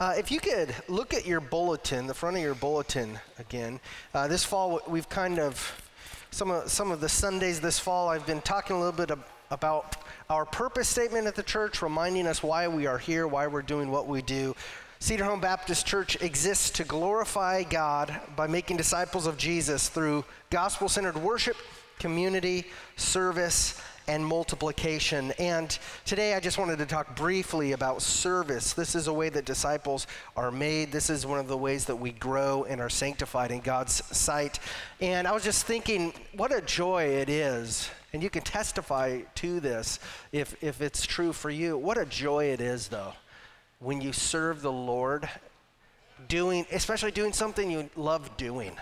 Uh, if you could look at your bulletin, the front of your bulletin again. Uh, this fall, we've kind of some of some of the Sundays this fall. I've been talking a little bit ab- about our purpose statement at the church, reminding us why we are here, why we're doing what we do. Cedar Home Baptist Church exists to glorify God by making disciples of Jesus through gospel-centered worship, community, service, and multiplication. And today I just wanted to talk briefly about service. This is a way that disciples are made. This is one of the ways that we grow and are sanctified in God's sight. And I was just thinking, what a joy it is. And you can testify to this if, if it's true for you. What a joy it is, though, when you serve the Lord, doing, especially doing something you love doing.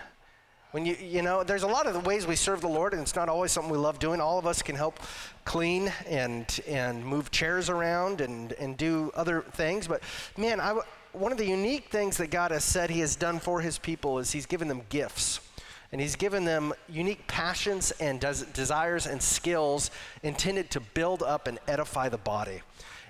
When you, you know, there's a lot of the ways we serve the Lord, and it's not always something we love doing. All of us can help clean and, and move chairs around and, and do other things. But man, I, one of the unique things that God has said He has done for His people is He's given them gifts. And He's given them unique passions and des- desires and skills intended to build up and edify the body.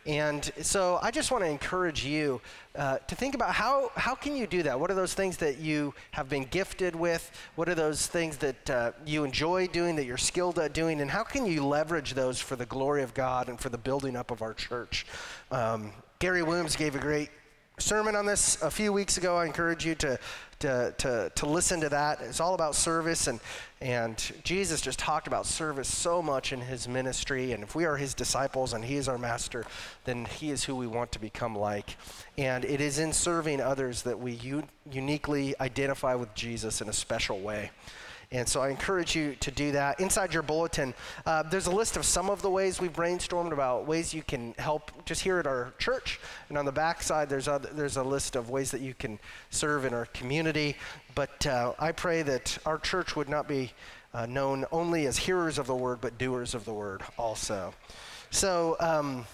And so I just want to encourage you uh, to think about how, how can you do that? What are those things that you have been gifted with? What are those things that uh, you enjoy doing, that you're skilled at doing? And how can you leverage those for the glory of God and for the building up of our church? Um, Gary Williams gave a great sermon on this a few weeks ago. I encourage you to, to, to, to listen to that. It's all about service, and, and Jesus just talked about service so much in his ministry. And if we are his disciples and he is our master, then he is who we want to become like. And it is in serving others that we u- uniquely identify with Jesus in a special way. And so I encourage you to do that. Inside your bulletin, uh, there's a list of some of the ways we've brainstormed about ways you can help just here at our church. And on the back side, there's, other, there's a list of ways that you can serve in our community. But uh, I pray that our church would not be uh, known only as hearers of the word, but doers of the word also. So, um,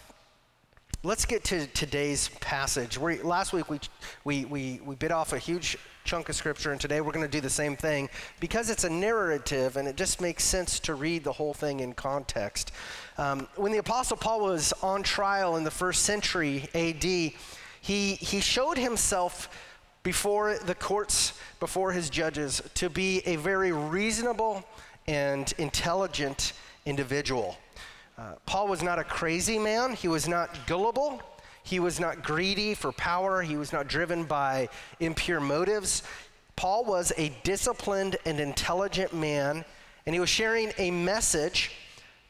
let's get to today's passage. We, last week we, we, we, we bit off a huge chunk of scripture, and today we're going to do the same thing because it's a narrative and it just makes sense to read the whole thing in context. Um, when the Apostle Paul was on trial in the first century AD, he, he showed himself before the courts, before his judges, to be a very reasonable and intelligent individual. Uh, Paul was not a crazy man, he was not gullible. He was not greedy for power. He was not driven by impure motives. Paul was a disciplined and intelligent man, and he was sharing a message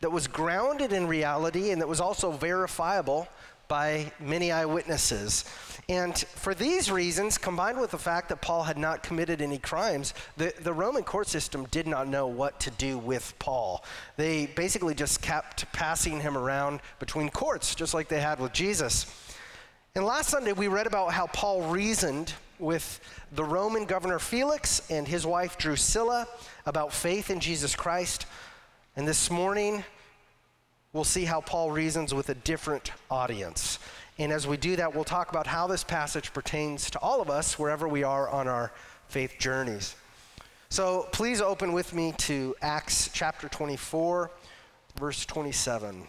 that was grounded in reality and that was also verifiable by many eyewitnesses. And for these reasons, combined with the fact that Paul had not committed any crimes, the, the Roman court system did not know what to do with Paul. They basically just kept passing him around between courts, just like they had with Jesus. And last Sunday, we read about how Paul reasoned with the Roman governor Felix and his wife Drusilla about faith in Jesus Christ. And this morning, we'll see how Paul reasons with a different audience. And as we do that, we'll talk about how this passage pertains to all of us wherever we are on our faith journeys. So please open with me to Acts chapter 24, verse 27.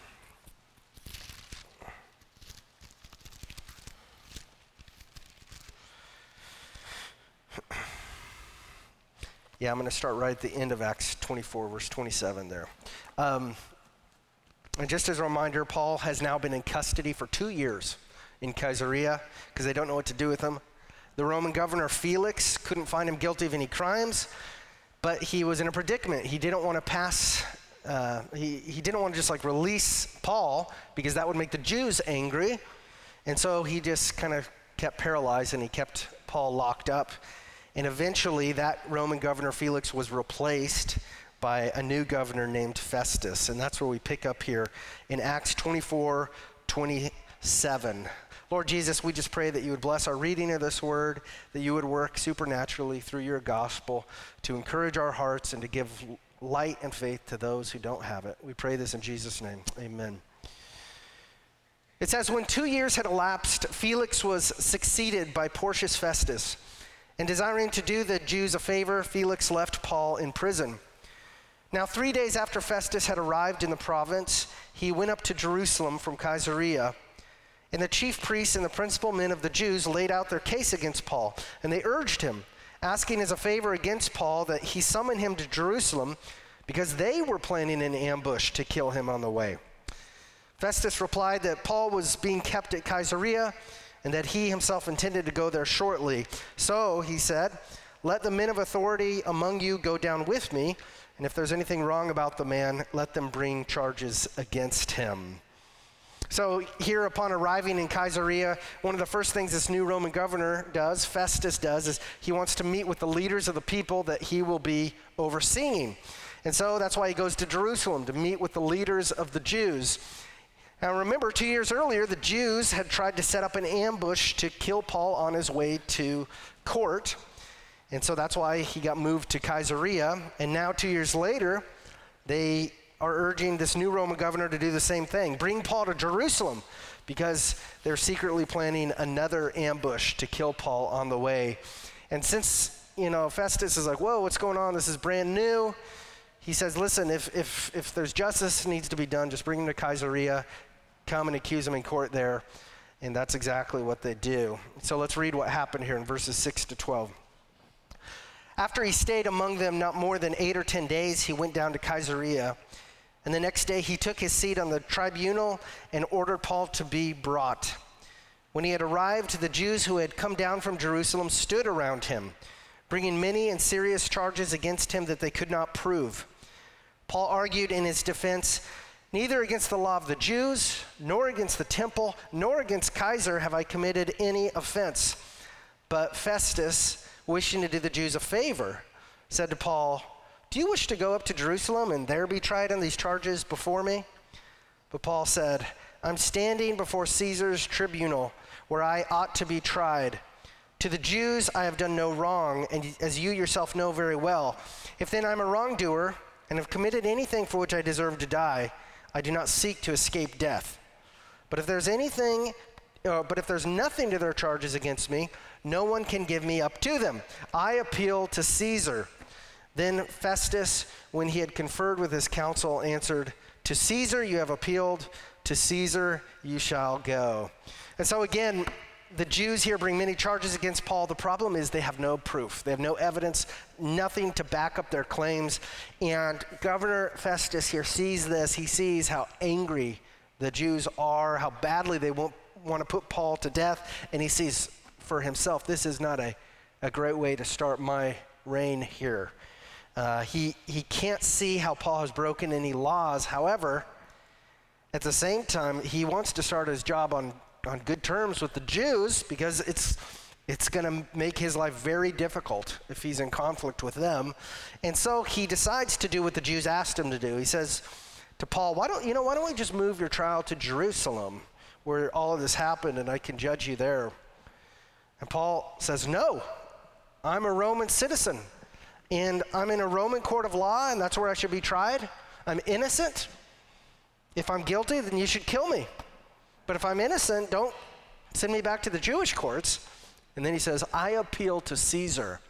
Yeah, I'm going to start right at the end of Acts 24, verse 27 there. Um, and just as a reminder, Paul has now been in custody for two years in Caesarea because they don't know what to do with him. The Roman governor Felix couldn't find him guilty of any crimes, but he was in a predicament. He didn't want to pass, uh, he, he didn't want to just like release Paul because that would make the Jews angry. And so he just kind of kept paralyzed and he kept Paul locked up. And eventually, that Roman governor Felix was replaced by a new governor named Festus. And that's where we pick up here in Acts 24 27. Lord Jesus, we just pray that you would bless our reading of this word, that you would work supernaturally through your gospel to encourage our hearts and to give light and faith to those who don't have it. We pray this in Jesus' name. Amen. It says, When two years had elapsed, Felix was succeeded by Porcius Festus. And desiring to do the Jews a favor, Felix left Paul in prison. Now, three days after Festus had arrived in the province, he went up to Jerusalem from Caesarea And the chief priests and the principal men of the Jews laid out their case against Paul, and they urged him, asking as a favor against Paul that he summon him to Jerusalem because they were planning an ambush to kill him on the way. Festus replied that Paul was being kept at Caesarea and that he himself intended to go there shortly. So, he said, let the men of authority among you go down with me, and if there's anything wrong about the man, let them bring charges against him. So, here upon arriving in Caesarea, one of the first things this new Roman governor does, Festus does, is he wants to meet with the leaders of the people that he will be overseeing. And so that's why he goes to Jerusalem to meet with the leaders of the Jews. Now, remember, two years earlier, the Jews had tried to set up an ambush to kill Paul on his way to court. And so that's why he got moved to Caesarea. And now, two years later, they are urging this new Roman governor to do the same thing bring Paul to Jerusalem because they're secretly planning another ambush to kill Paul on the way. And since, you know, Festus is like, whoa, what's going on? This is brand new. He says, listen, if, if, if there's justice needs to be done, just bring him to Caesarea, come and accuse him in court there. And that's exactly what they do. So let's read what happened here in verses 6 to 12. After he stayed among them not more than eight or ten days, he went down to Caesarea. And the next day he took his seat on the tribunal and ordered Paul to be brought. When he had arrived, the Jews who had come down from Jerusalem stood around him, bringing many and serious charges against him that they could not prove. Paul argued in his defense Neither against the law of the Jews, nor against the temple, nor against Caesar have I committed any offense. But Festus, wishing to do the Jews a favor, said to Paul, do you wish to go up to Jerusalem and there be tried on these charges before me? But Paul said, I'm standing before Caesar's tribunal where I ought to be tried. To the Jews I have done no wrong, and as you yourself know very well. If then I'm a wrongdoer and have committed anything for which I deserve to die, I do not seek to escape death. But if there's anything, uh, but if there's nothing to their charges against me, no one can give me up to them. I appeal to Caesar. Then Festus, when he had conferred with his council, answered, To Caesar you have appealed, to Caesar you shall go. And so again, the Jews here bring many charges against Paul. The problem is they have no proof. They have no evidence, nothing to back up their claims. And Governor Festus here sees this. He sees how angry the Jews are, how badly they want to put Paul to death. And he sees for himself, this is not a, a great way to start my reign here. Uh, he, he can't see how Paul has broken any laws. However, at the same time, he wants to start his job on, on good terms with the Jews because it's, it's going to make his life very difficult if he's in conflict with them. And so he decides to do what the Jews asked him to do. He says to Paul, why don't, you know, why don't we just move your trial to Jerusalem where all of this happened and I can judge you there? And Paul says, no, I'm a Roman citizen and I'm in a Roman court of law, and that's where I should be tried. I'm innocent. If I'm guilty, then you should kill me. But if I'm innocent, don't send me back to the Jewish courts. And then he says, I appeal to Caesar.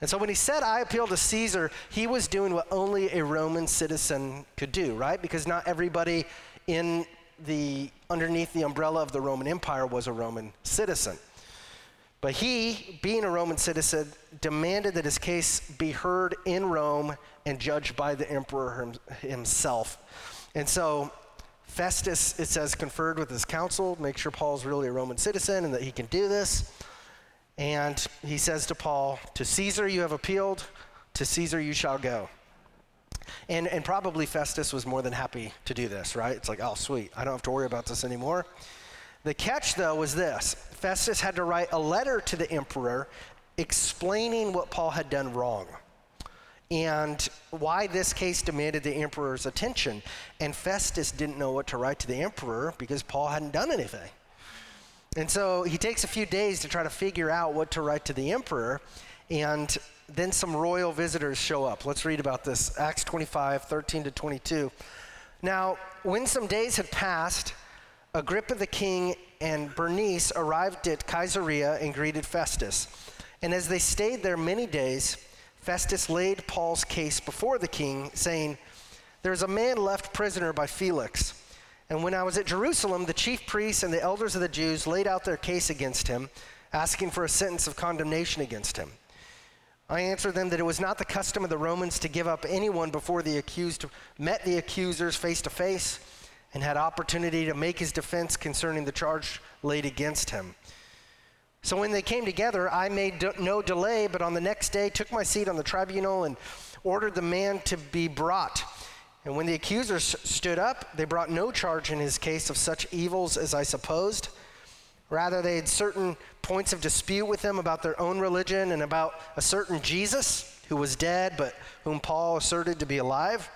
And so when he said, I appeal to Caesar, he was doing what only a Roman citizen could do, right? Because not everybody in the underneath the umbrella of the Roman Empire was a Roman citizen. But he, being a Roman citizen, demanded that his case be heard in Rome and judged by the emperor himself. And so Festus, it says, conferred with his council, make sure Paul's really a Roman citizen and that he can do this. And he says to Paul, To Caesar you have appealed, to Caesar you shall go. And, and probably Festus was more than happy to do this, right? It's like, oh, sweet, I don't have to worry about this anymore. The catch, though, was this Festus had to write a letter to the emperor explaining what Paul had done wrong and why this case demanded the emperor's attention. And Festus didn't know what to write to the emperor because Paul hadn't done anything. And so he takes a few days to try to figure out what to write to the emperor. And then some royal visitors show up. Let's read about this Acts 25, 13 to 22. Now, when some days had passed, Agrippa the king and Bernice arrived at Caesarea and greeted Festus. And as they stayed there many days, Festus laid Paul's case before the king, saying, There is a man left prisoner by Felix, And when I was at Jerusalem, the chief priests and the elders of the Jews laid out their case against him, asking for a sentence of condemnation against him. I answered them that it was not the custom of the Romans to give up anyone before the accused met the accusers face to face and had opportunity to make his defense concerning the charge laid against him. So when they came together, I made no delay, but on the next day took my seat on the tribunal and ordered the man to be brought. And when the accusers stood up, they brought no charge in his case of such evils as I supposed. Rather, they had certain points of dispute with him about their own religion and about a certain Jesus who was dead, but whom Paul asserted to be alive.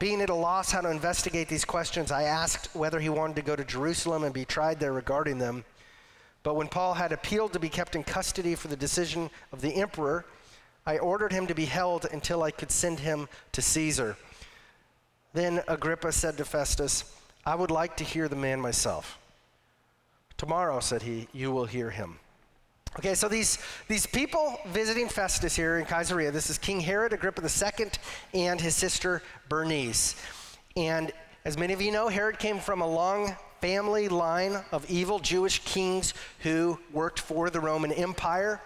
Being at a loss how to investigate these questions, I asked whether he wanted to go to Jerusalem and be tried there regarding them. But when Paul had appealed to be kept in custody for the decision of the emperor, I ordered him to be held until I could send him to Caesar. Then Agrippa said to Festus, I would like to hear the man myself. Tomorrow, said he, you will hear him. Okay, so these, these people visiting Festus here in Caesarea, this is King Herod Agrippa II and his sister Bernice. And as many of you know, Herod came from a long family line of evil Jewish kings who worked for the Roman Empire.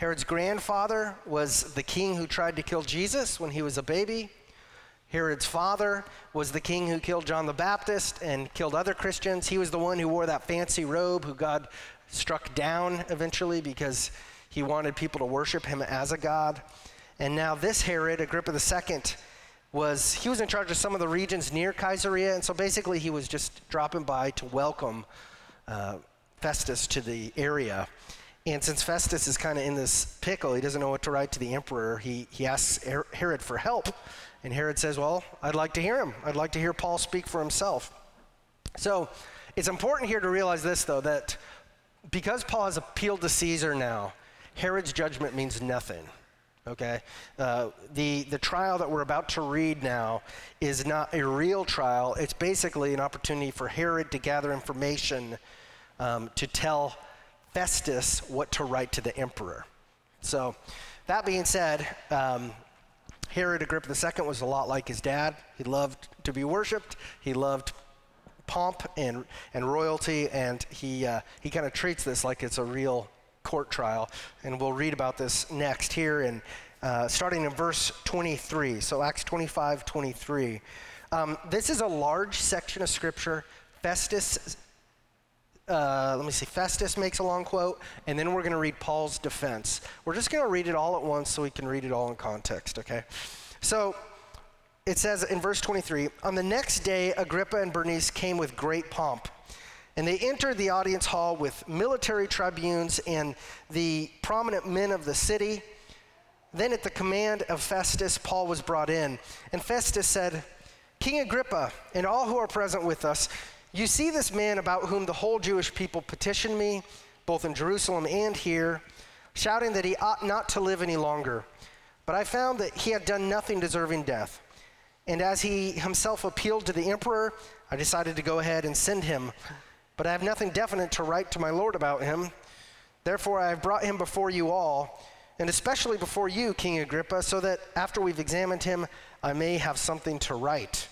Herod's grandfather was the king who tried to kill Jesus when he was a baby. Herod's father was the king who killed John the Baptist and killed other Christians. He was the one who wore that fancy robe, who God struck down eventually because he wanted people to worship him as a god. And now this Herod, Agrippa II, was he was in charge of some of the regions near Caesarea, and so basically he was just dropping by to welcome uh, Festus to the area. And since Festus is kind of in this pickle, he doesn't know what to write to the emperor. He he asks Herod for help. And Herod says, Well, I'd like to hear him. I'd like to hear Paul speak for himself. So it's important here to realize this, though, that because Paul has appealed to Caesar now, Herod's judgment means nothing. Okay? Uh, the, the trial that we're about to read now is not a real trial. It's basically an opportunity for Herod to gather information um, to tell Festus what to write to the emperor. So, that being said, um, Herod Agrippa II was a lot like his dad. He loved to be worshiped. He loved pomp and, and royalty, and he, uh, he kind of treats this like it's a real court trial. And we'll read about this next here, in, uh, starting in verse 23. So, Acts 25 23. Um, this is a large section of scripture. Festus uh, let me see, Festus makes a long quote, and then we're going to read Paul's defense. We're just going to read it all at once so we can read it all in context, okay? So it says in verse 23 On the next day, Agrippa and Bernice came with great pomp. And they entered the audience hall with military tribunes and the prominent men of the city. Then, at the command of Festus, Paul was brought in. And Festus said, King Agrippa, and all who are present with us, you see this man about whom the whole Jewish people petitioned me, both in Jerusalem and here, shouting that he ought not to live any longer. But I found that he had done nothing deserving death. And as he himself appealed to the emperor, I decided to go ahead and send him. But I have nothing definite to write to my Lord about him. Therefore, I have brought him before you all, and especially before you, King Agrippa, so that after we've examined him, I may have something to write.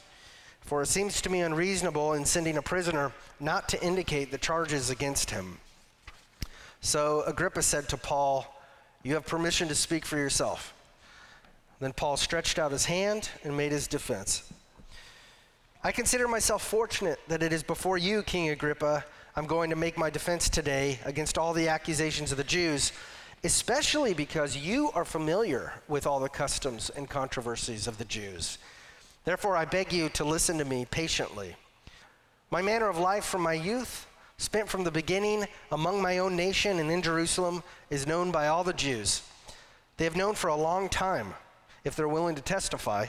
For it seems to me unreasonable in sending a prisoner not to indicate the charges against him. So Agrippa said to Paul, You have permission to speak for yourself. Then Paul stretched out his hand and made his defense. I consider myself fortunate that it is before you, King Agrippa, I'm going to make my defense today against all the accusations of the Jews, especially because you are familiar with all the customs and controversies of the Jews Therefore, I beg you to listen to me patiently. My manner of life from my youth, spent from the beginning among my own nation and in Jerusalem, is known by all the Jews. They have known for a long time, if they're willing to testify,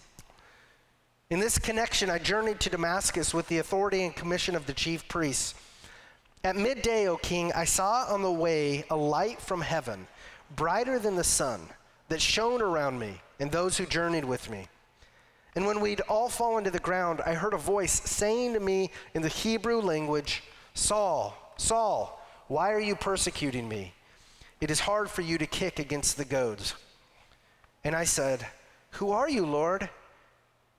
In this connection, I journeyed to Damascus with the authority and commission of the chief priests. At midday, O king, I saw on the way a light from heaven brighter than the sun, that shone around me and those who journeyed with me. And when we'd all fallen to the ground, I heard a voice saying to me in the Hebrew language, Saul, Saul, why are you persecuting me? It is hard for you to kick against the goads. And I said, Who are you, Lord?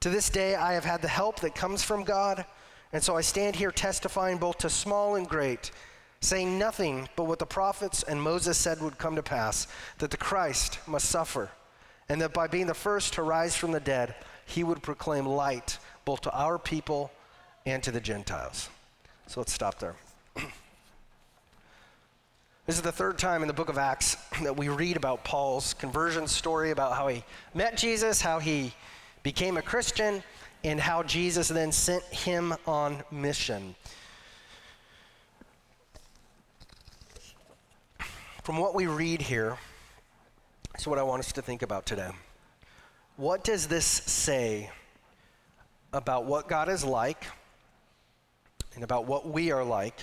To this day, I have had the help that comes from God, and so I stand here testifying both to small and great saying nothing but what the prophets and Moses said would come to pass that the Christ must suffer, and that by being the first to rise from the dead, he would proclaim light both to our people and to the Gentiles. So let's stop there. This is the third time in the book of Acts that we read about Paul's conversion story, about how he met Jesus, how he became a Christian, and how Jesus then sent him on mission. From what we read here, is what I want us to think about today. What does this say about what God is like, and about what we are like,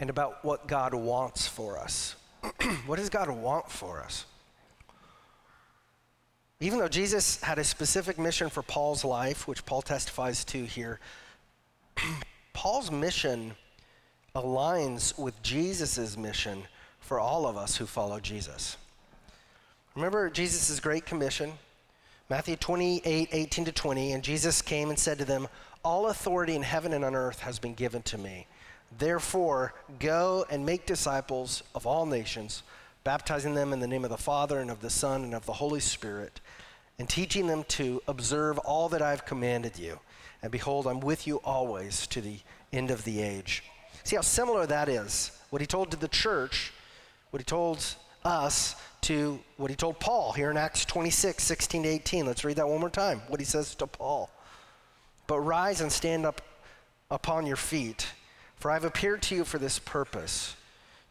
and about what God wants for us? what does God want for us? Even though Jesus had a specific mission for Paul's life, which Paul testifies to here, Paul's mission aligns with Jesus' mission for all of us who follow Jesus. Remember Jesus' Great Commission, Matthew 28 18 to 20, and Jesus came and said to them, All authority in heaven and on earth has been given to me. Therefore, go and make disciples of all nations, baptizing them in the name of the Father and of the Son and of the Holy Spirit, and teaching them to observe all that I've commanded you. And behold, I'm with you always to the end of the age. See how similar that is. What he told to the church what he told us to what he told Paul here in Acts 26, 16 to 18. Let's read that one more time. What he says to Paul. But rise and stand up upon your feet, for I have appeared to you for this purpose,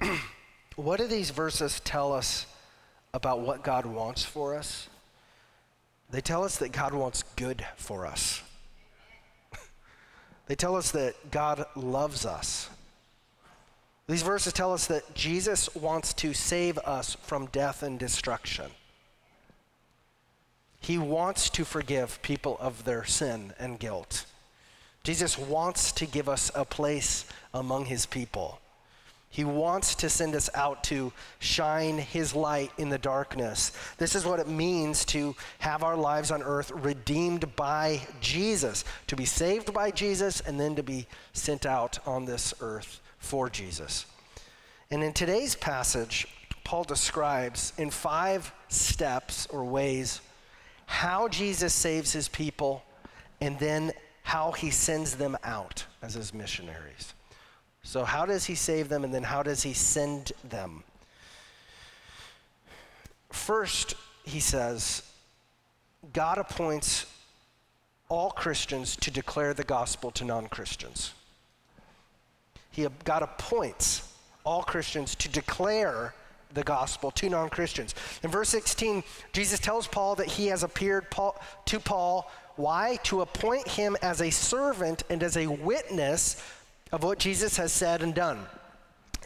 what do these verses tell us about what God wants for us? They tell us that God wants good for us. they tell us that God loves us. These verses tell us that Jesus wants to save us from death and destruction. He wants to forgive people of their sin and guilt. Jesus wants to give us a place among his people. He wants to send us out to shine his light in the darkness. This is what it means to have our lives on earth redeemed by Jesus, to be saved by Jesus, and then to be sent out on this earth for Jesus. And in today's passage, Paul describes in five steps or ways how Jesus saves his people, and then how he sends them out as his missionaries. So, how does he save them, and then how does he send them? First, he says, God appoints all Christians to declare the gospel to non Christians. He, God appoints all Christians to declare the gospel to non Christians. In verse 16, Jesus tells Paul that he has appeared Paul, to Paul. Why? To appoint him as a servant and as a witness of what Jesus has said and done.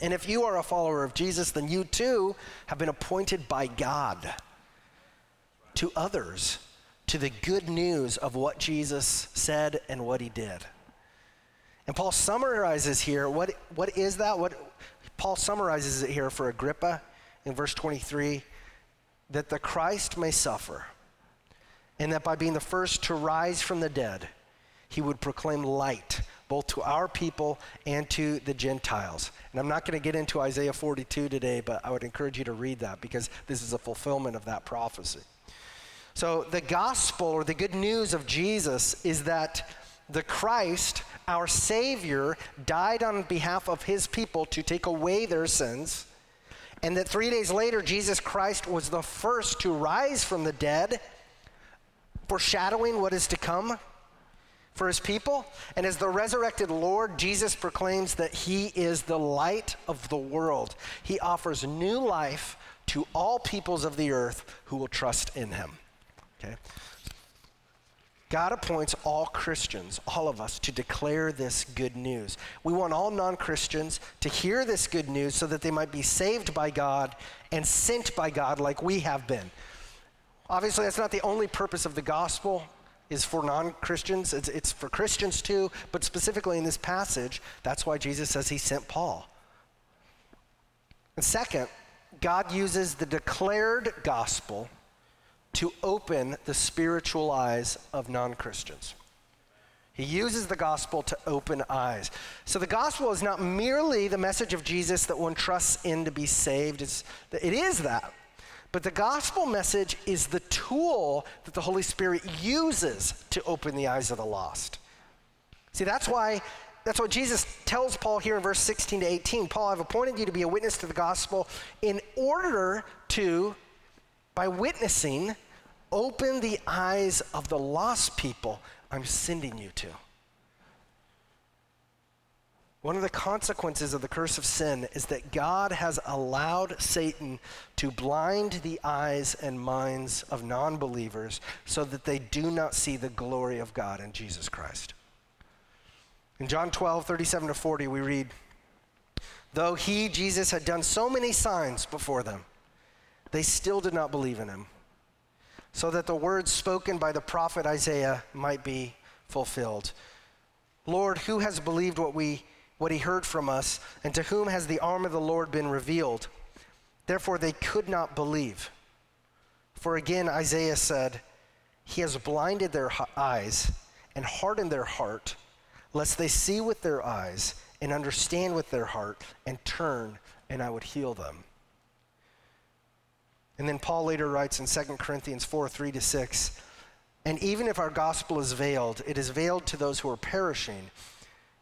And if you are a follower of Jesus, then you too have been appointed by God to others to the good news of what Jesus said and what he did. And Paul summarizes here what, what is that? What Paul summarizes it here for Agrippa in verse 23 that the Christ may suffer, and that by being the first to rise from the dead, he would proclaim light both to our people and to the Gentiles. And I'm not going to get into Isaiah 42 today, but I would encourage you to read that because this is a fulfillment of that prophecy. So, the gospel or the good news of Jesus is that the Christ, our Savior, died on behalf of his people to take away their sins, and that three days later, Jesus Christ was the first to rise from the dead, foreshadowing what is to come for his people. And as the resurrected Lord, Jesus proclaims that he is the light of the world. He offers new life to all peoples of the earth who will trust in him. Okay? God appoints all Christians, all of us, to declare this good news. We want all non Christians to hear this good news so that they might be saved by God and sent by God like we have been. Obviously, that's not the only purpose of the gospel is for non-christians it's, it's for christians too but specifically in this passage that's why jesus says he sent paul and second god uses the declared gospel to open the spiritual eyes of non Christians. He uses the gospel to open eyes. So the gospel is not merely the message of Jesus that one trusts in to be saved, it's, it is that. But the gospel message is the tool that the Holy Spirit uses to open the eyes of the lost. See, that's why that's what Jesus tells Paul here in verse 16 to 18. Paul, I've appointed you to be a witness to the gospel in order to by witnessing, open the eyes of the lost people I'm sending you to. One of the consequences of the curse of sin is that God has allowed Satan to blind the eyes and minds of non believers so that they do not see the glory of God in Jesus Christ. In John 12, 37 to 40, we read, Though he, Jesus, had done so many signs before them, they still did not believe in him, so that the words spoken by the prophet Isaiah might be fulfilled. Lord, who has believed what we what he heard from us, and to whom has the arm of the Lord been revealed? Therefore they could not believe. For again Isaiah said, He has blinded their eyes and hardened their heart, lest they see with their eyes and understand with their heart and turn, and I would heal them. And then Paul later writes in 2 Corinthians 4 3 to 6 And even if our gospel is veiled, it is veiled to those who are perishing.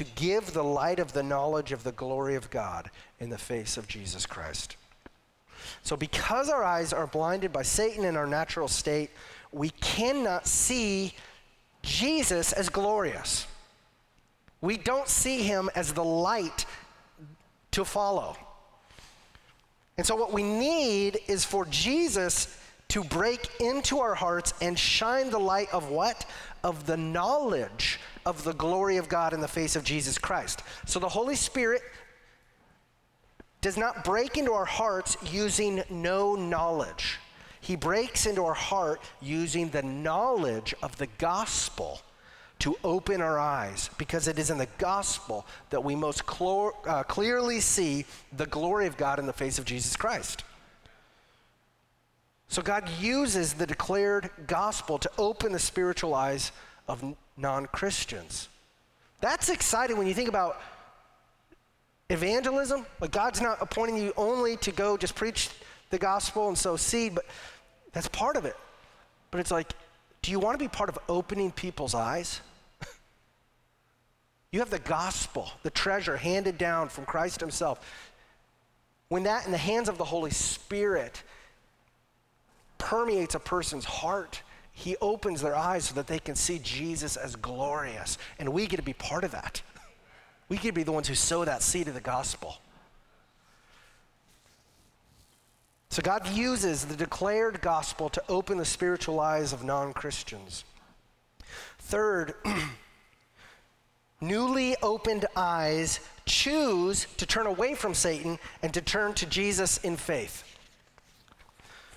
to give the light of the knowledge of the glory of God in the face of Jesus Christ. So, because our eyes are blinded by Satan in our natural state, we cannot see Jesus as glorious. We don't see him as the light to follow. And so, what we need is for Jesus to break into our hearts and shine the light of what? Of the knowledge of the glory of God in the face of Jesus Christ. So the Holy Spirit does not break into our hearts using no knowledge. He breaks into our heart using the knowledge of the gospel to open our eyes because it is in the gospel that we most clo- uh, clearly see the glory of God in the face of Jesus Christ. So God uses the declared gospel to open the spiritual eyes of non Christians. That's exciting when you think about evangelism. Like God's not appointing you only to go just preach the gospel and sow seed, but that's part of it. But it's like, do you want to be part of opening people's eyes? you have the gospel, the treasure handed down from Christ Himself. When that in the hands of the Holy Spirit permeates a person's heart, He opens their eyes so that they can see Jesus as glorious. And we get to be part of that. We get to be the ones who sow that seed of the gospel. So God uses the declared gospel to open the spiritual eyes of non Christians. Third, newly opened eyes choose to turn away from Satan and to turn to Jesus in faith.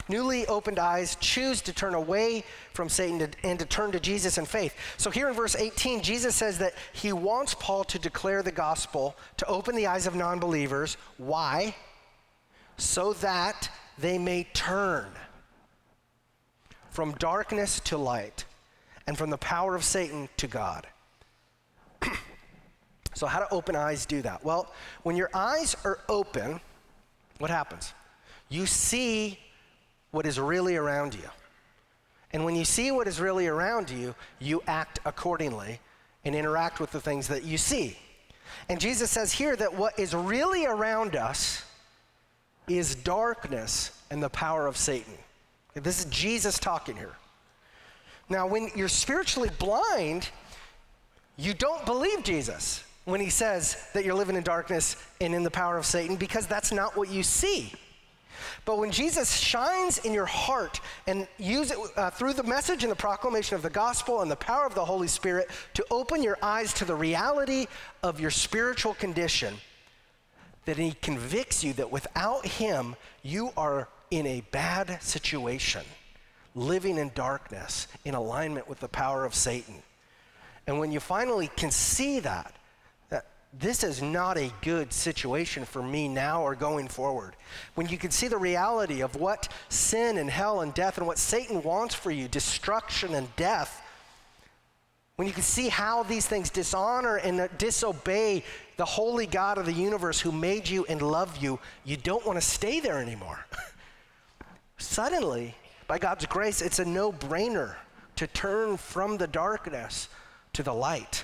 Newly opened eyes choose to turn away from Satan and to turn to Jesus in faith. So, here in verse 18, Jesus says that he wants Paul to declare the gospel, to open the eyes of non believers. Why? So that they may turn from darkness to light and from the power of Satan to God. so, how do open eyes do that? Well, when your eyes are open, what happens? You see what is really around you. And when you see what is really around you, you act accordingly and interact with the things that you see. And Jesus says here that what is really around us is darkness and the power of Satan. This is Jesus talking here. Now, when you're spiritually blind, you don't believe Jesus when he says that you're living in darkness and in the power of Satan because that's not what you see. But when Jesus shines in your heart and use it uh, through the message and the proclamation of the gospel and the power of the Holy Spirit to open your eyes to the reality of your spiritual condition, that he convicts you that without him, you are in a bad situation, living in darkness, in alignment with the power of Satan. And when you finally can see that, that this is not a good situation for me now or going forward, when you can see the reality of what sin and hell and death and what Satan wants for you, destruction and death, when you can see how these things dishonor and disobey the holy God of the universe who made you and loved you, you don't want to stay there anymore. Suddenly, by God's grace, it's a no brainer to turn from the darkness to the light.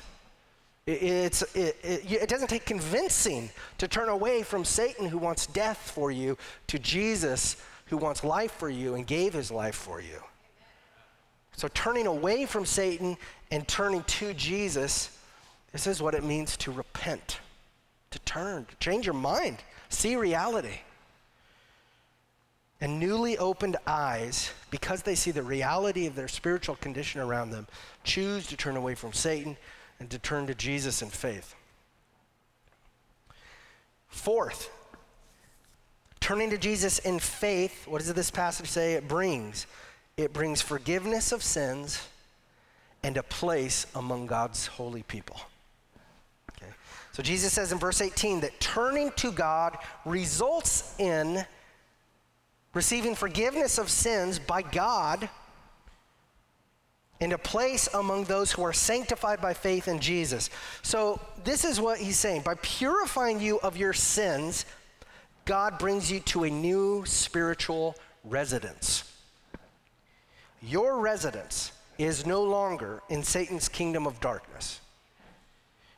It, it, it, it doesn't take convincing to turn away from Satan who wants death for you to Jesus who wants life for you and gave his life for you. So, turning away from Satan and turning to Jesus, this is what it means to repent, to turn, to change your mind, see reality. And newly opened eyes, because they see the reality of their spiritual condition around them, choose to turn away from Satan and to turn to Jesus in faith. Fourth, turning to Jesus in faith, what does this passage say it brings? It brings forgiveness of sins and a place among God's holy people. Okay. So Jesus says in verse 18 that turning to God results in receiving forgiveness of sins by God and a place among those who are sanctified by faith in Jesus. So, this is what he's saying. By purifying you of your sins, God brings you to a new spiritual residence. Your residence is no longer in Satan's kingdom of darkness.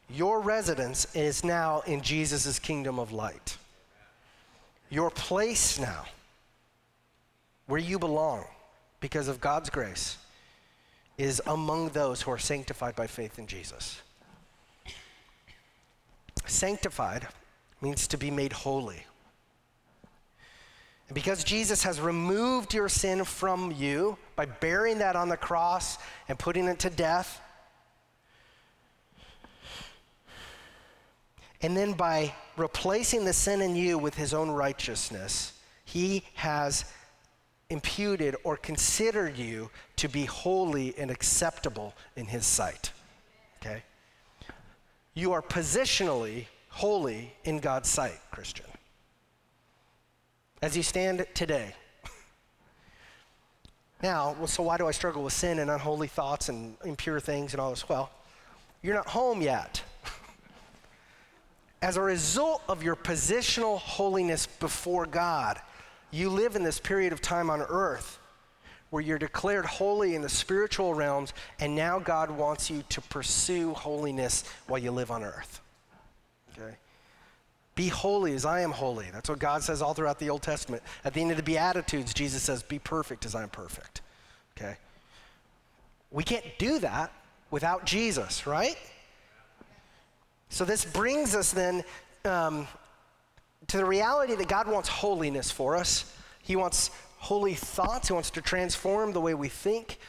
Your residence is now in Jesus' kingdom of light. Your place now, where you belong because of God's grace, is among those who are sanctified by faith in Jesus. Sanctified means to be made holy. And because Jesus has removed your sin from you by bearing that on the cross and putting it to death, and then by replacing the sin in you with his own righteousness, he has imputed or considered you to be holy and acceptable in his sight. okay? You are positionally holy in God's sight, Christian. As you stand today. Now, well, so why do I struggle with sin and unholy thoughts and impure things and all this? Well, you're not home yet. As a result of your positional holiness before God, you live in this period of time on earth where you're declared holy in the spiritual realms, and now God wants you to pursue holiness while you live on earth. Okay? Be holy as I am holy. That's what God says all throughout the Old Testament. At the end of the Beatitudes, Jesus says, Be perfect as I'm perfect. Okay? We can't do that without Jesus, right? So this brings us then um, to the reality that God wants holiness for us. He wants holy thoughts. He wants to transform the way we think,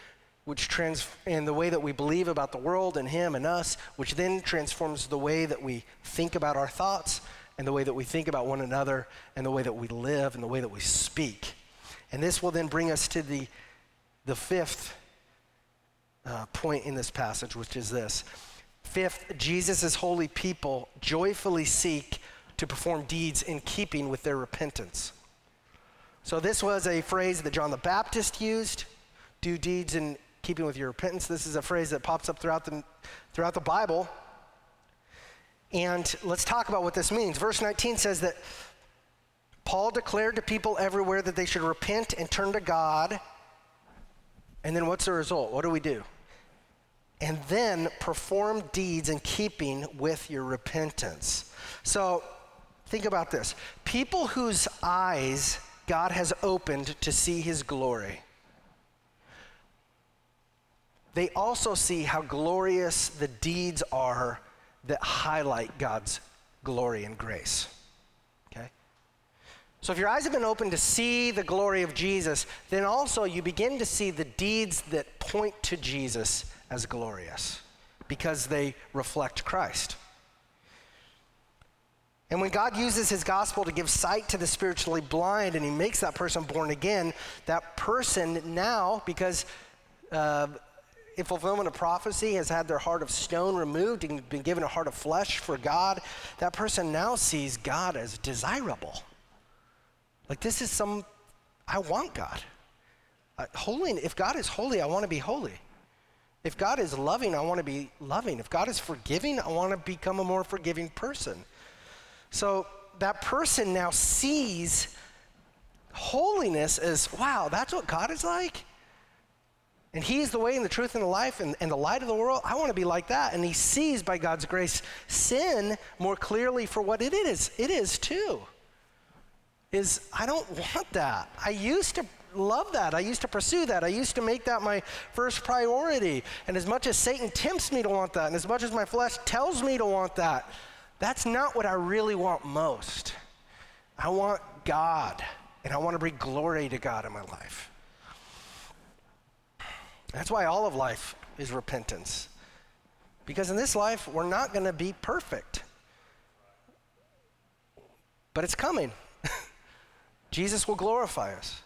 which trans and the way that we believe about the world and Him and us, which then transforms the way that we think about our thoughts and the way that we think about one another and the way that we live and the way that we speak. And this will then bring us to the, the fifth uh, point in this passage, which is this Fifth, Jesus' holy people joyfully seek to perform deeds in keeping with their repentance. So, this was a phrase that John the Baptist used do deeds in keeping with your repentance. This is a phrase that pops up throughout the, throughout the Bible. And let's talk about what this means. Verse 19 says that Paul declared to people everywhere that they should repent and turn to God. And then what's the result? What do we do? and then perform deeds in keeping with your repentance. So think about this people whose eyes God has opened to see his glory. They also see how glorious the deeds are that highlight God's glory and grace. Okay? So, if your eyes have been opened to see the glory of Jesus, then also you begin to see the deeds that point to Jesus as glorious because they reflect Christ. And when God uses his gospel to give sight to the spiritually blind and he makes that person born again, that person now, because uh, in fulfillment of prophecy, has had their heart of stone removed and been given a heart of flesh for God, that person now sees God as desirable. Like, this is some, I want God. Uh, holy, if God is holy, I want to be holy. If God is loving, I want to be loving. If God is forgiving, I want to become a more forgiving person. So that person now sees holiness as wow, that's what God is like. And He's the way and the truth and the life and, and the light of the world. I want to be like that. And he sees by God's grace sin more clearly for what it is. It is too. Is I don't want that. I used to love that. I used to pursue that. I used to make that my first priority. And as much as Satan tempts me to want that, and as much as my flesh tells me to want that, that's not what I really want most. I want God, and I want to bring glory to God in my life. That's why all of life is repentance. Because in this life, we're not going to be perfect. But it's coming. Jesus will glorify us.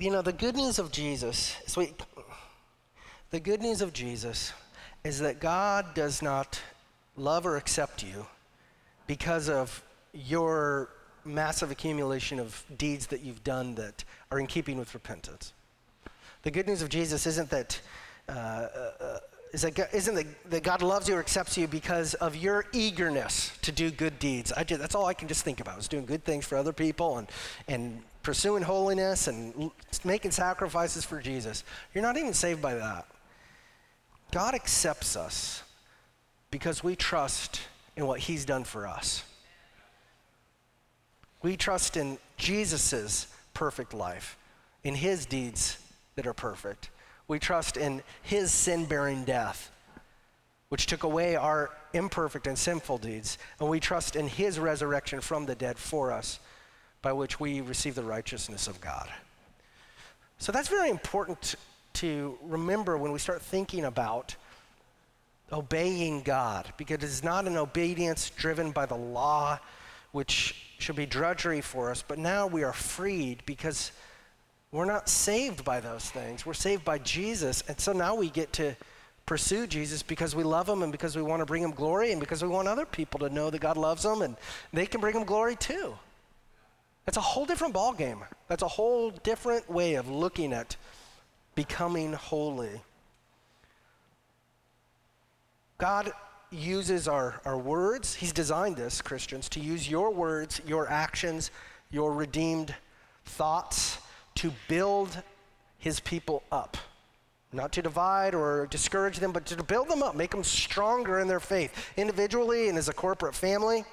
You know, the good news of Jesus, sweet, the good news of Jesus is that God does not love or accept you because of your massive accumulation of deeds that you've done that are in keeping with repentance. The good news of Jesus isn't that uh, uh, is that God, isn't that, that God loves you or accepts you because of your eagerness to do good deeds. I that's all I can just think about is doing good things for other people and, and pursuing holiness and making sacrifices for Jesus. You're not even saved by that. God accepts us because we trust in what He's done for us. We trust in Jesus' perfect life, in His deeds that are perfect. We trust in his sin bearing death, which took away our imperfect and sinful deeds. And we trust in his resurrection from the dead for us, by which we receive the righteousness of God. So that's very important to remember when we start thinking about obeying God, because it's not an obedience driven by the law, which should be drudgery for us, but now we are freed because we're not saved by those things. We're saved by Jesus. And so now we get to pursue Jesus because we love him and because we want to bring him glory and because we want other people to know that God loves them and they can bring him glory too. That's a whole different ballgame. That's a whole different way of looking at becoming holy. God uses our, our words. He's designed this, Christians, to use your words, your actions, your redeemed thoughts to build his people up. Not to divide or discourage them, but to build them up, make them stronger in their faith, individually and as a corporate family.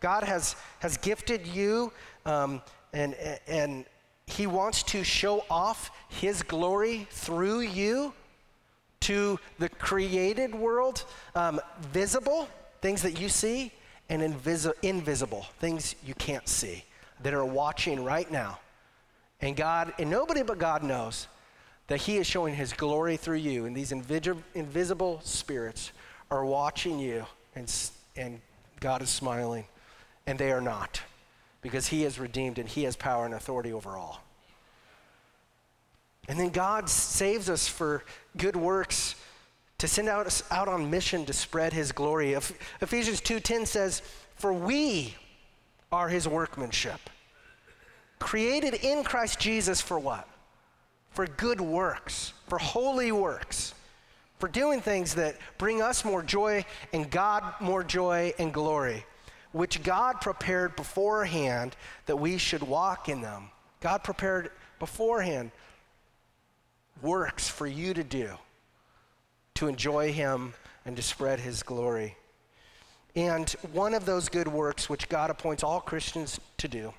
God has, has gifted you, um, and, and He wants to show off His glory through you to the created world, um, visible, things that you see, and invisi- invisible, things you can't see, that are watching right now. And God, and nobody but God knows that He is showing His glory through you, and these invisi- invisible spirits are watching you, and, and God is smiling, and they are not, because He is redeemed and He has power and authority over all. And then God saves us for good works to send out us out on mission to spread his glory. Ephesians 2:10 says, "For we are his workmanship, created in Christ Jesus for what? For good works, for holy works, for doing things that bring us more joy and God more joy and glory, which God prepared beforehand that we should walk in them." God prepared beforehand works for you to do to enjoy Him and to spread His glory. And one of those good works, which God appoints all Christians to do,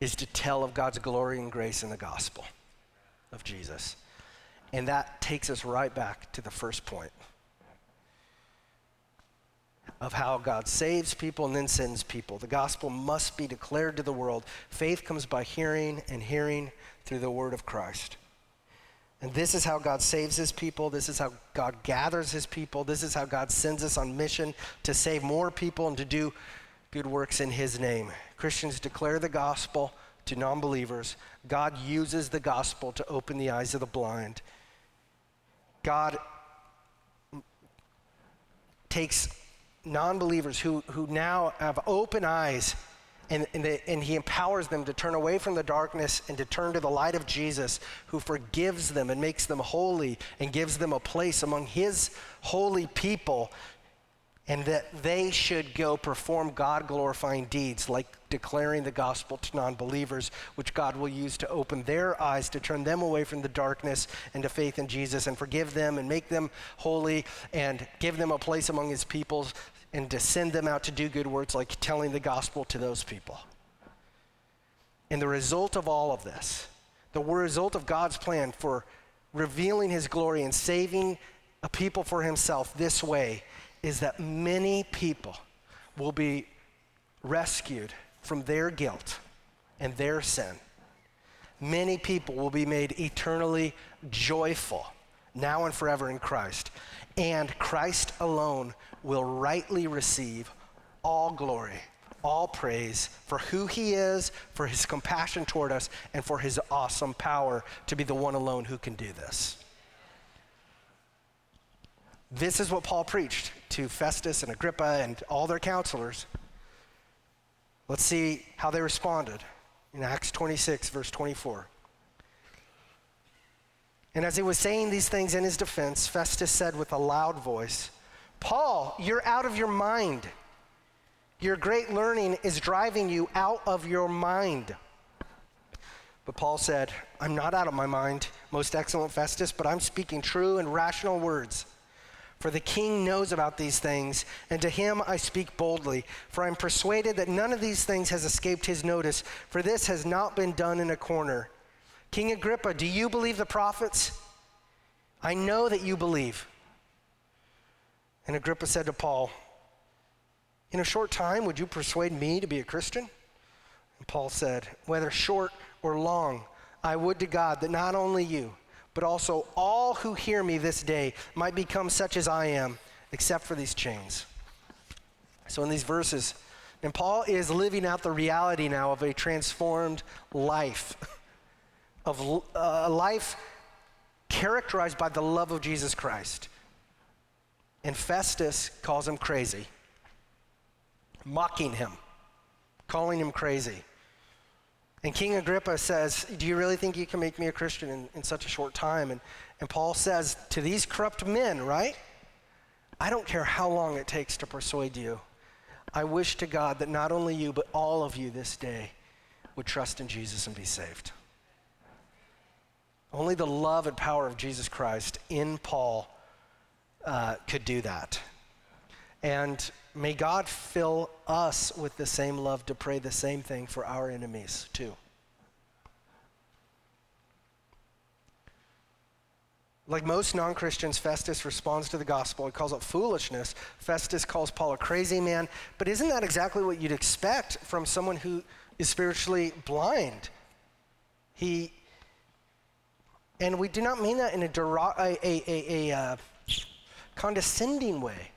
is to tell of God's glory and grace in the gospel of Jesus. And that takes us right back to the first point of how God saves people and then sends people. The gospel must be declared to the world. Faith comes by hearing, and hearing through the word of Christ. And this is how God saves his people. This is how God gathers his people. This is how God sends us on mission to save more people and to do good works in his name. Christians declare the gospel to non believers. God uses the gospel to open the eyes of the blind. God takes non believers who, who now have open eyes and, and, and, he empowers them to turn away from the darkness and to turn to the light of Jesus, who forgives them and makes them holy and gives them a place among his holy people, and that they should go perform God glorifying deeds like declaring the gospel to non believers, which God will use to open their eyes, to turn them away from the darkness and to faith in Jesus and forgive them and make them holy and give them a place among his peoples and to send them out to do good works like telling the gospel to those people. And the result of all of this, the result of God's plan for revealing his glory and saving a people for himself this way is that many people will be rescued from their guilt and their sin. Many people will be made eternally joyful now and forever in Christ. And Christ alone will rightly receive all glory, all praise for who he is, for his compassion toward us, and for his awesome power to be the one alone who can do this. This is what Paul preached to Festus and Agrippa and all their counselors. Let's see how they responded in Acts 26, verse 24. And as he was saying these things in his defense, Festus said with a loud voice, Paul, you're out of your mind. Your great learning is driving you out of your mind. But Paul said, I'm not out of my mind, most excellent Festus, but I'm speaking true and rational words. For the king knows about these things, and to him I speak boldly. For I'm persuaded that none of these things has escaped his notice, for this has not been done in a corner. King Agrippa, do you believe the prophets? I know that you believe. And Agrippa said to Paul, In a short time, would you persuade me to be a Christian? And Paul said, Whether short or long, I would to God that not only you, but also all who hear me this day might become such as I am, except for these chains. So in these verses, And Paul is living out the reality now of a transformed life, of uh, a life characterized by the love of Jesus Christ. And Festus calls him crazy, mocking him, calling him crazy. And King Agrippa says, Do you really think you can make me a Christian in, in such a short time? And, and Paul says to these corrupt men, right? I don't care how long it takes to persuade you. I wish to God that not only you, but all of you this day would trust in Jesus and be saved. Only the love and power of Jesus Christ in Paul uh, could do that. And may God fill us with the same love to pray the same thing for our enemies, too. Like most non Christians, Festus responds to the gospel. He calls it foolishness. Festus calls Paul a crazy man. But isn't that exactly what you'd expect from someone who is spiritually blind? He, and we do not mean that in a, a, a, a, a uh, condescending way.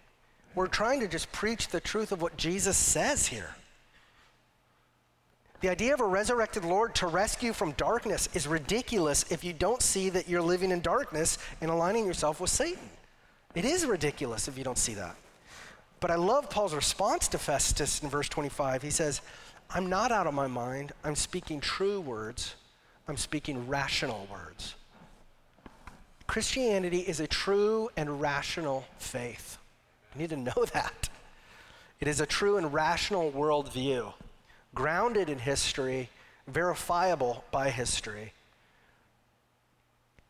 We're trying to just preach the truth of what Jesus says here. The idea of a resurrected Lord to rescue from darkness is ridiculous if you don't see that you're living in darkness and aligning yourself with Satan. It is ridiculous if you don't see that. But I love Paul's response to Festus in verse 25. He says, I'm not out of my mind. I'm speaking true words. I'm speaking rational words. Christianity is a true and rational faith. You need to know that. It is a true and rational worldview grounded in history, verifiable by history.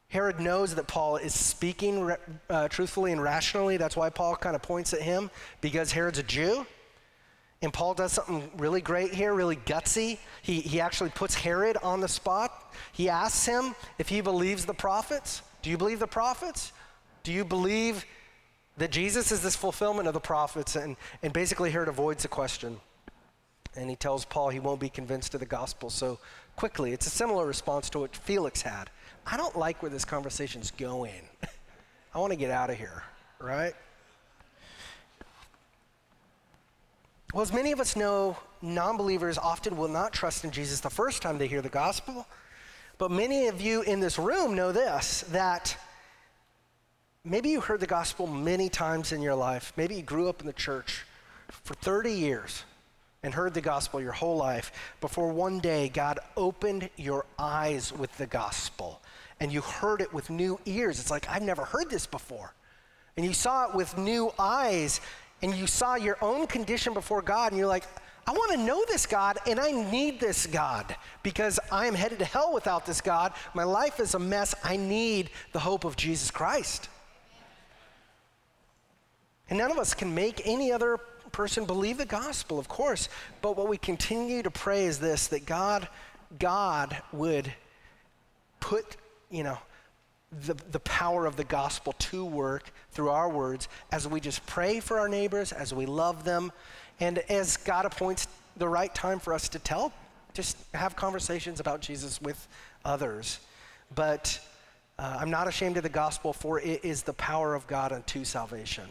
Herod knows that Paul is speaking uh, truthfully and rationally. That's why Paul kind of points at him, because Herod's a Jew. And Paul does something really great here, really gutsy. He, he actually puts Herod on the spot. He asks him if he believes the prophets. Do you believe the prophets? Do you believe that Jesus is this fulfillment of the prophets? And, and basically, Herod avoids the question and he tells Paul he won't be convinced of the gospel so quickly. It's a similar response to what Felix had. I don't like where this conversation's going. I want to get out of here, right? Well, as many of us know, non believers often will not trust in Jesus the first time they hear the gospel. But many of you in this room know this that maybe you heard the gospel many times in your life. Maybe you grew up in the church for 30 years and heard the gospel your whole life before one day God opened your eyes with the gospel and you heard it with new ears. It's like, I've never heard this before. And you saw it with new eyes and you saw your own condition before God and you're like, I want to know this God and I need this God because I am headed to hell without this God. My life is a mess. I need the hope of Jesus Christ. And none of us can make any other person believe the gospel, of course. But what we continue to pray is this that God, God would put, you know, the, the power of the gospel to work through our words as we just pray for our neighbors, as we love them, and as God appoints the right time for us to tell, just have conversations about Jesus with others. But uh, I'm not ashamed of the gospel, for it is the power of God unto salvation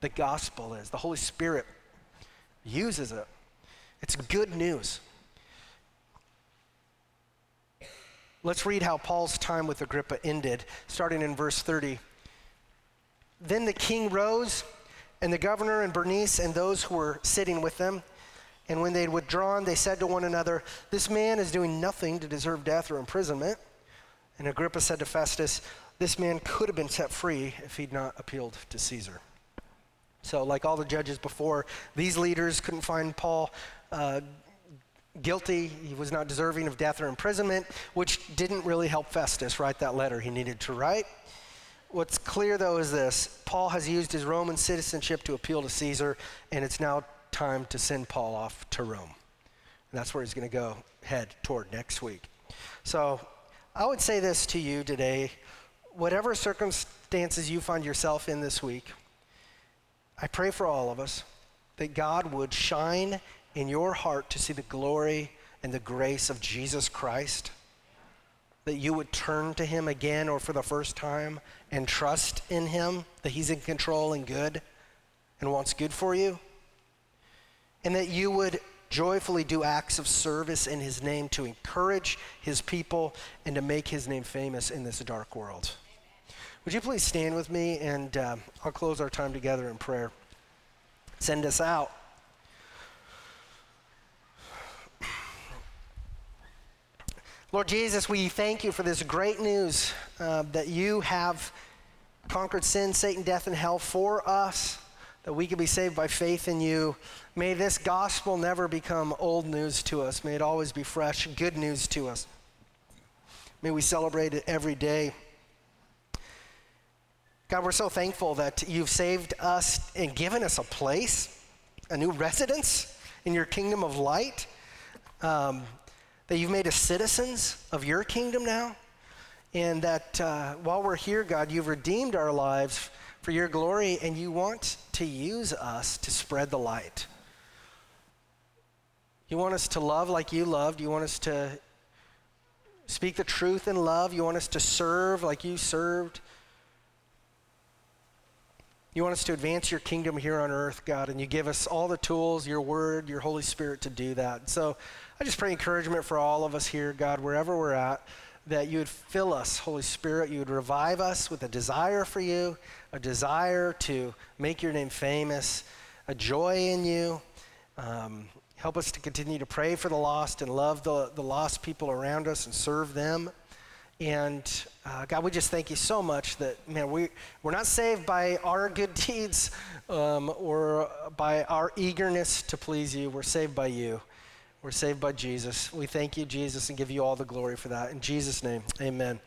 the gospel is. The Holy Spirit uses it. It's good news. Let's read how Paul's time with Agrippa ended, starting in verse 30. Then the king rose, and the governor and Bernice and those who were sitting with them. And when they had withdrawn, they said to one another, This man is doing nothing to deserve death or imprisonment. And Agrippa said to Festus, This man could have been set free if he'd not appealed to Caesar. So, like all the judges before, these leaders couldn't find Paul uh, guilty. He was not deserving of death or imprisonment, which didn't really help Festus write that letter he needed to write. What's clear, though, is this Paul has used his Roman citizenship to appeal to Caesar, and it's now time to send Paul off to Rome. And that's where he's going to go head toward next week. So, I would say this to you today whatever circumstances you find yourself in this week, I pray for all of us that God would shine in your heart to see the glory and the grace of Jesus Christ, that you would turn to Him again or for the first time and trust in Him, that He's in control and good and wants good for you. and that you would joyfully do acts of service in his name to encourage his people and to make his name famous in this dark world. Would you please stand with me and uh, I'll close our time together in prayer. Send us out. Lord Jesus, we thank you for this great news uh, that you have conquered sin, Satan, death, and hell for us, that we can be saved by faith in you. May this gospel never become old news to us. May it always be fresh, good news to us. May we celebrate it every day. God, we're so thankful that you've saved us and given us a place, a new residence in your kingdom of light. Um, that you've made us citizens of your kingdom now, and that uh, while we're here, God, you've redeemed our lives for your glory, and you want to use us to spread the light. You want us to love like you loved. You want us to speak the truth in love. You want us to serve like you served. You want us to advance your kingdom here on earth, God, and you give us all the tools, your word, your Holy Spirit to do that. So I just pray encouragement for all of us here, God, wherever we're at, that you would fill us, Holy Spirit. You would revive us with a desire for you, a desire to make your name famous, a joy in you. Um, help us to continue to pray for the lost and love the, the lost people around us and serve them. And uh, God, we just thank you so much that, man, we, we're not saved by our good deeds um, or by our eagerness to please you. We're saved by you. We're saved by Jesus. We thank you, Jesus, and give you all the glory for that. In Jesus' name, amen.